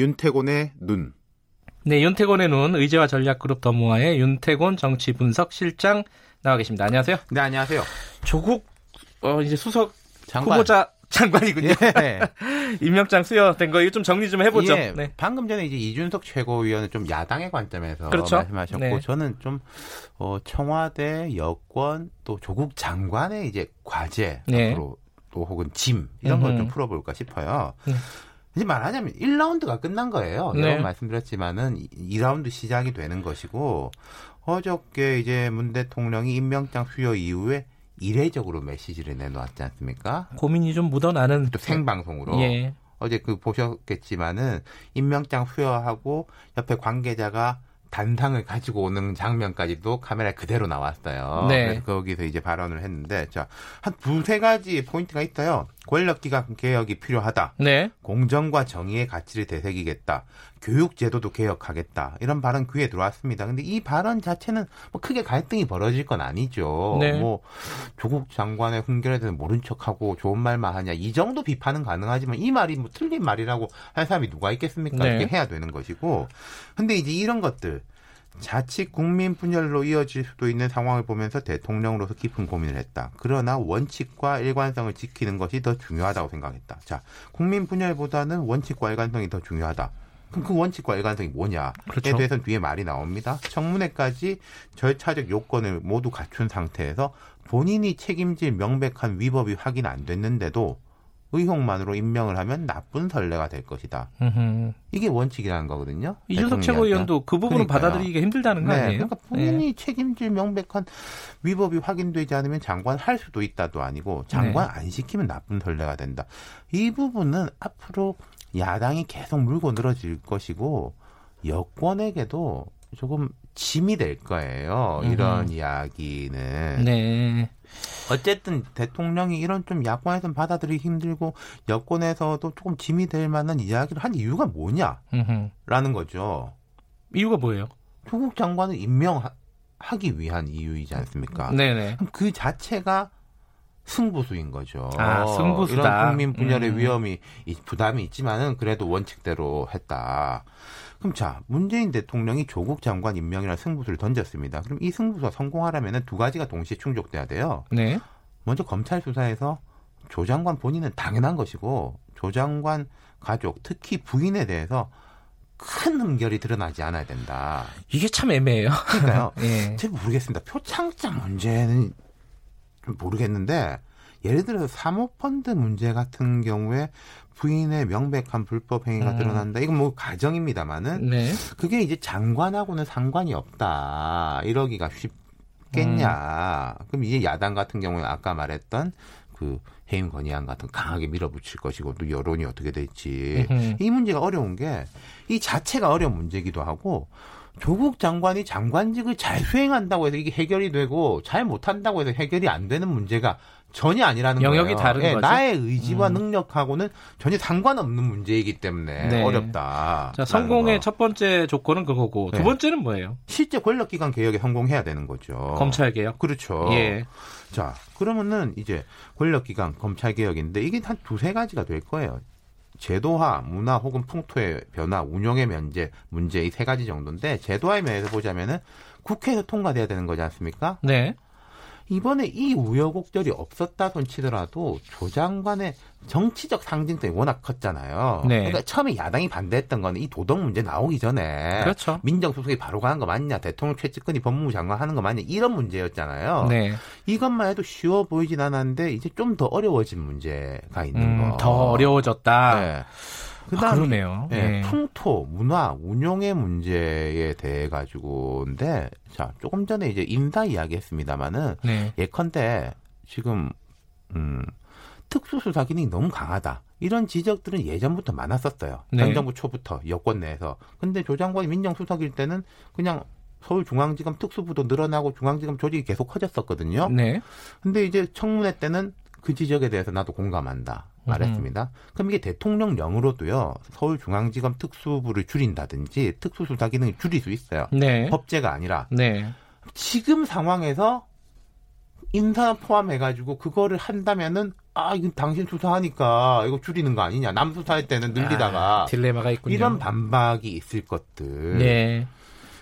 윤태곤의 눈. 네, 윤태곤의 눈 의제와 전략그룹 더모아의 윤태곤 정치 분석 실장 나와 계십니다. 안녕하세요. 네, 안녕하세요. 조국 어, 이제 수석 장관. 후보자 장관이군요. 예. 임명장 수여된 거 이거 좀 정리 좀 해보죠. 예. 네. 방금 전에 이제 이준석 최고위원은 좀 야당의 관점에서 그렇죠. 말씀하셨고 네. 저는 좀 어, 청와대 여권 또 조국 장관의 이제 과제 네. 앞으로 또 혹은 짐 이런 걸 좀 풀어볼까 싶어요. 네. 이제 말하자면 1라운드가 끝난 거예요. 네. 여러 번 말씀드렸지만은 2라운드 시작이 되는 것이고 어저께 이제 문 대통령이 임명장 수여 이후에 이례적으로 메시지를 내놓았지 않습니까? 고민이 좀 묻어나는 또 생방송으로 예. 어제 그 보셨겠지만은 임명장 수여하고 옆에 관계자가 단상을 가지고 오는 장면까지도 카메라에 그대로 나왔어요. 네. 그래서 거기서 이제 발언을 했는데 자, 한 두세 가지 포인트가 있어요. 권력기관 개혁이 필요하다. 네. 공정과 정의의 가치를 되새기겠다. 교육제도도 개혁하겠다. 이런 발언 귀에 들어왔습니다. 근데 이 발언 자체는 뭐 크게 갈등이 벌어질 건 아니죠. 네. 뭐 조국 장관의 훈결에 대해서 모른 척하고 좋은 말만 하냐. 이 정도 비판은 가능하지만 이 말이 뭐 틀린 말이라고 할 사람이 누가 있겠습니까? 네. 이렇게 해야 되는 것이고. 근데 이제 이런 것들 자칫 국민 분열로 이어질 수도 있는 상황을 보면서 대통령으로서 깊은 고민을 했다. 그러나 원칙과 일관성을 지키는 것이 더 중요하다고 생각했다. 자, 국민 분열보다는 원칙과 일관성이 더 중요하다. 그럼 그 원칙과 일관성이 뭐냐에 그렇죠. 대해서는 뒤에 말이 나옵니다. 청문회까지 절차적 요건을 모두 갖춘 상태에서 본인이 책임질 명백한 위법이 확인 안 됐는데도 의혹만으로 임명을 하면 나쁜 선례가 될 것이다. 음흠. 이게 원칙이라는 거거든요. 이준석 대통령이 최고위원도 그 부분은 그러니까요. 받아들이기가 힘들다는 거 네, 아니에요? 그러니까 본인이 책임질 명백한 위법이 확인되지 않으면 장관 할 수도 있다도 아니고 장관 네. 안 시키면 나쁜 선례가 된다. 이 부분은 앞으로 야당이 계속 물고 늘어질 것이고 여권에게도 조금 짐이 될 거예요. 이런 이야기는. 네. 어쨌든 대통령이 이런 좀 야권에서는 받아들이기 힘들고 여권에서도 조금 짐이 될 만한 이야기를 한 이유가 뭐냐라는. 거죠. 이유가 뭐예요? 조국 장관을 임명하기 위한 이유이지 않습니까? 네네. 그 자체가 승부수인 거죠. 아, 승부수다. 이런 국민 분열의 음. 위험이 이- 부담이 있지만은 그래도 원칙대로 했다. 그럼 자 문재인 대통령이 조국 장관 임명이라는 승부수를 던졌습니다. 그럼 이 승부수가 성공하려면은 두 가지가 동시에 충족돼야 돼요. 네. 먼저 검찰 수사에서 조 장관 본인은 당연한 것이고 조 장관 가족 특히 부인에 대해서 큰 흠결이 드러나지 않아야 된다. 이게 참 애매해요. 그러니까요. 예. 잘 모르겠습니다. 표창장 문제는 좀 모르겠는데 예를 들어서 사모펀드 문제 같은 경우에 부인의 명백한 불법 행위가 음. 드러난다. 이건 뭐 가정입니다만은 네. 그게 이제 장관하고는 상관이 없다. 이러기가 쉽겠냐. 음. 그럼 이제 야당 같은 경우에 아까 말했던 그 해임 건의안 같은 거 강하게 밀어붙일 것이고 또 여론이 어떻게 될지. 이 문제가 어려운 게 이 자체가 어려운 문제기도 하고 조국 장관이 장관직을 잘 수행한다고 해서 이게 해결이 되고 잘 못한다고 해서 해결이 안 되는 문제가 전혀 아니라는 영역이 거예요. 다른 예, 거죠? 나의 의지와 음. 능력하고는 전혀 상관없는 문제이기 때문에 네. 어렵다. 자, 성공의 거. 첫 번째 조건은 그거고 두 네. 번째는 뭐예요? 실제 권력기관 개혁에 성공해야 되는 거죠. 검찰 개혁. 그렇죠. 예. 자, 그러면은 이제 권력기관 검찰 개혁인데 이게 한 두세 가지가 될 거예요. 제도화, 문화 혹은 풍토의 변화, 운영의 면제, 문제 이 세 가지 정도인데 제도화의 면에서 보자면은 국회에서 통과돼야 되는 거지 않습니까? 네. 이번에 이 우여곡절이 없었다 손 치더라도 조 장관의 정치적 상징성이 워낙 컸잖아요. 네. 그러니까 처음에 야당이 반대했던 거는 이 도덕 문제 나오기 전에 그렇죠. 민정수석이 바로 가는 거 맞냐, 대통령 최측근이 법무부 장관 하는 거 맞냐 이런 문제였잖아요. 네. 이것만 해도 쉬워 보이진 않았는데 이제 좀 더 어려워진 문제가 있는 음, 거. 더 어려워졌다. 네. 아, 그다음에 그러네요. 예, 예. 풍토, 문화, 운용의 문제에 대해 가지고인데 자 조금 전에 이제 인사 이야기했습니다마는 네. 예컨대 지금 음, 특수수사 기능이 너무 강하다. 이런 지적들은 예전부터 많았었어요. 네. 전 정부 초부터 여권 내에서. 근데 조 장관이 민정수석일 때는 그냥 서울중앙지검 특수부도 늘어나고 중앙지검 조직이 계속 커졌었거든요. 네. 근데 이제 청문회 때는 그 지적에 대해서 나도 공감한다. 말했습니다. 그럼 이게 대통령령으로도요. 서울중앙지검 특수부를 줄인다든지 특수수사 기능을 줄일 수 있어요. 네. 법제가 아니라 네. 지금 상황에서 인사 포함해가지고 그거를 한다면은 아, 이건 당신 수사하니까 이거 줄이는 거 아니냐. 남 수사할 때는 늘리다가. 아, 딜레마가 있군요. 이런 반박이 있을 것들. 네.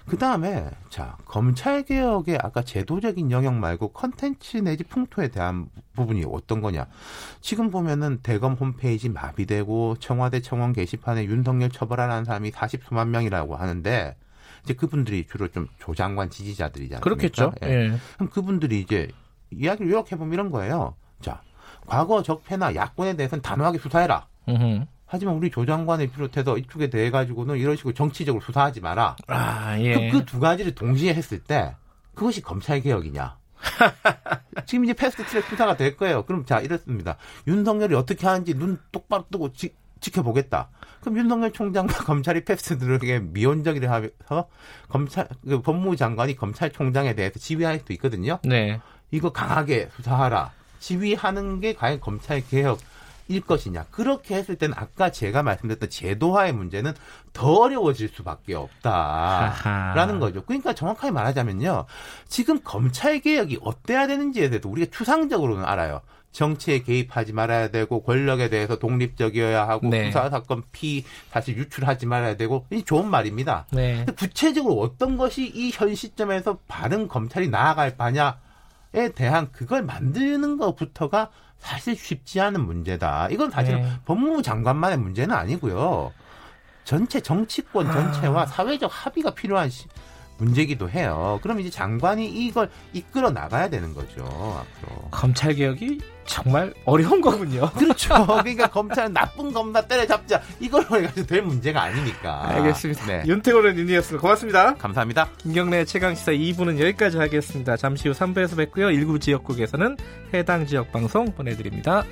그 다음에, 자, 검찰 개혁의 아까 제도적인 영역 말고 컨텐츠 내지 풍토에 대한 부분이 어떤 거냐. 지금 보면은 대검 홈페이지 마비되고 청와대 청원 게시판에 윤석열 처벌하라는 사람이 40수만 명이라고 하는데, 이제 그분들이 주로 좀 조장관 지지자들이잖아요. 그렇겠죠. 예. 예. 그럼 그분들이 이제 이야기를 요약해 보면 이런 거예요. 자, 과거 적폐나 야권에 대해서는 단호하게 수사해라. 으흠. 하지만 우리 조장관을 비롯해서 이쪽에 대해 가지고는 이런 식으로 정치적으로 수사하지 마라. 아, 예. 그두 그 가지를 동시에 했을 때 그것이 검찰 개혁이냐? 지금 이제 패스트 트랙 수사가 될 거예요. 그럼 자 이렇습니다. 윤석열이 어떻게 하는지 눈 똑바로 뜨고 지, 지켜보겠다. 그럼 윤석열 총장과 검찰이 패스트들에게 미온적이를 하면서 검찰 그 법무부 장관이 검찰총장에 대해서 지휘할 수도 있거든요. 네. 이거 강하게 수사하라. 지휘하는 게 과연 검찰 개혁 일 것이냐. 그렇게 했을 때는 아까 제가 말씀드렸던 제도화의 문제는 더 어려워질 수밖에 없다라는 거죠. 그러니까 정확하게 말하자면요. 지금 검찰 개혁이 어때야 되는지에 대해서 우리가 추상적으로는 알아요. 정치에 개입하지 말아야 되고 권력에 대해서 독립적이어야 하고 네. 수사 사건 피 사실 유출하지 말아야 되고 이 좋은 말입니다. 네. 구체적으로 어떤 것이 이 현 시점에서 바른 검찰이 나아갈 바냐에 대한 그걸 만드는 것부터가 사실 쉽지 않은 문제다. 이건 사실은 네. 법무부 장관만의 문제는 아니고요. 전체 정치권 전체와 아. 사회적 합의가 필요한 시, 문제기도 해요. 그럼 이제 장관이 이걸 이끌어 나가야 되는 거죠. 앞으로. 검찰 개혁이 정말 어려운 거군요. 그렇죠. 그러니까 검찰은 나쁜 검사 때려잡자 이걸로 해가지고 될 문제가 아니니까. 알겠습니다. 네. 윤태호는 윤이었습니다. 고맙습니다. 감사합니다. 김경래 최강시사 2부는 여기까지 하겠습니다. 잠시 후 3부에서 뵙고요. 일부 지역국에서는 해당 지역 방송 보내드립니다.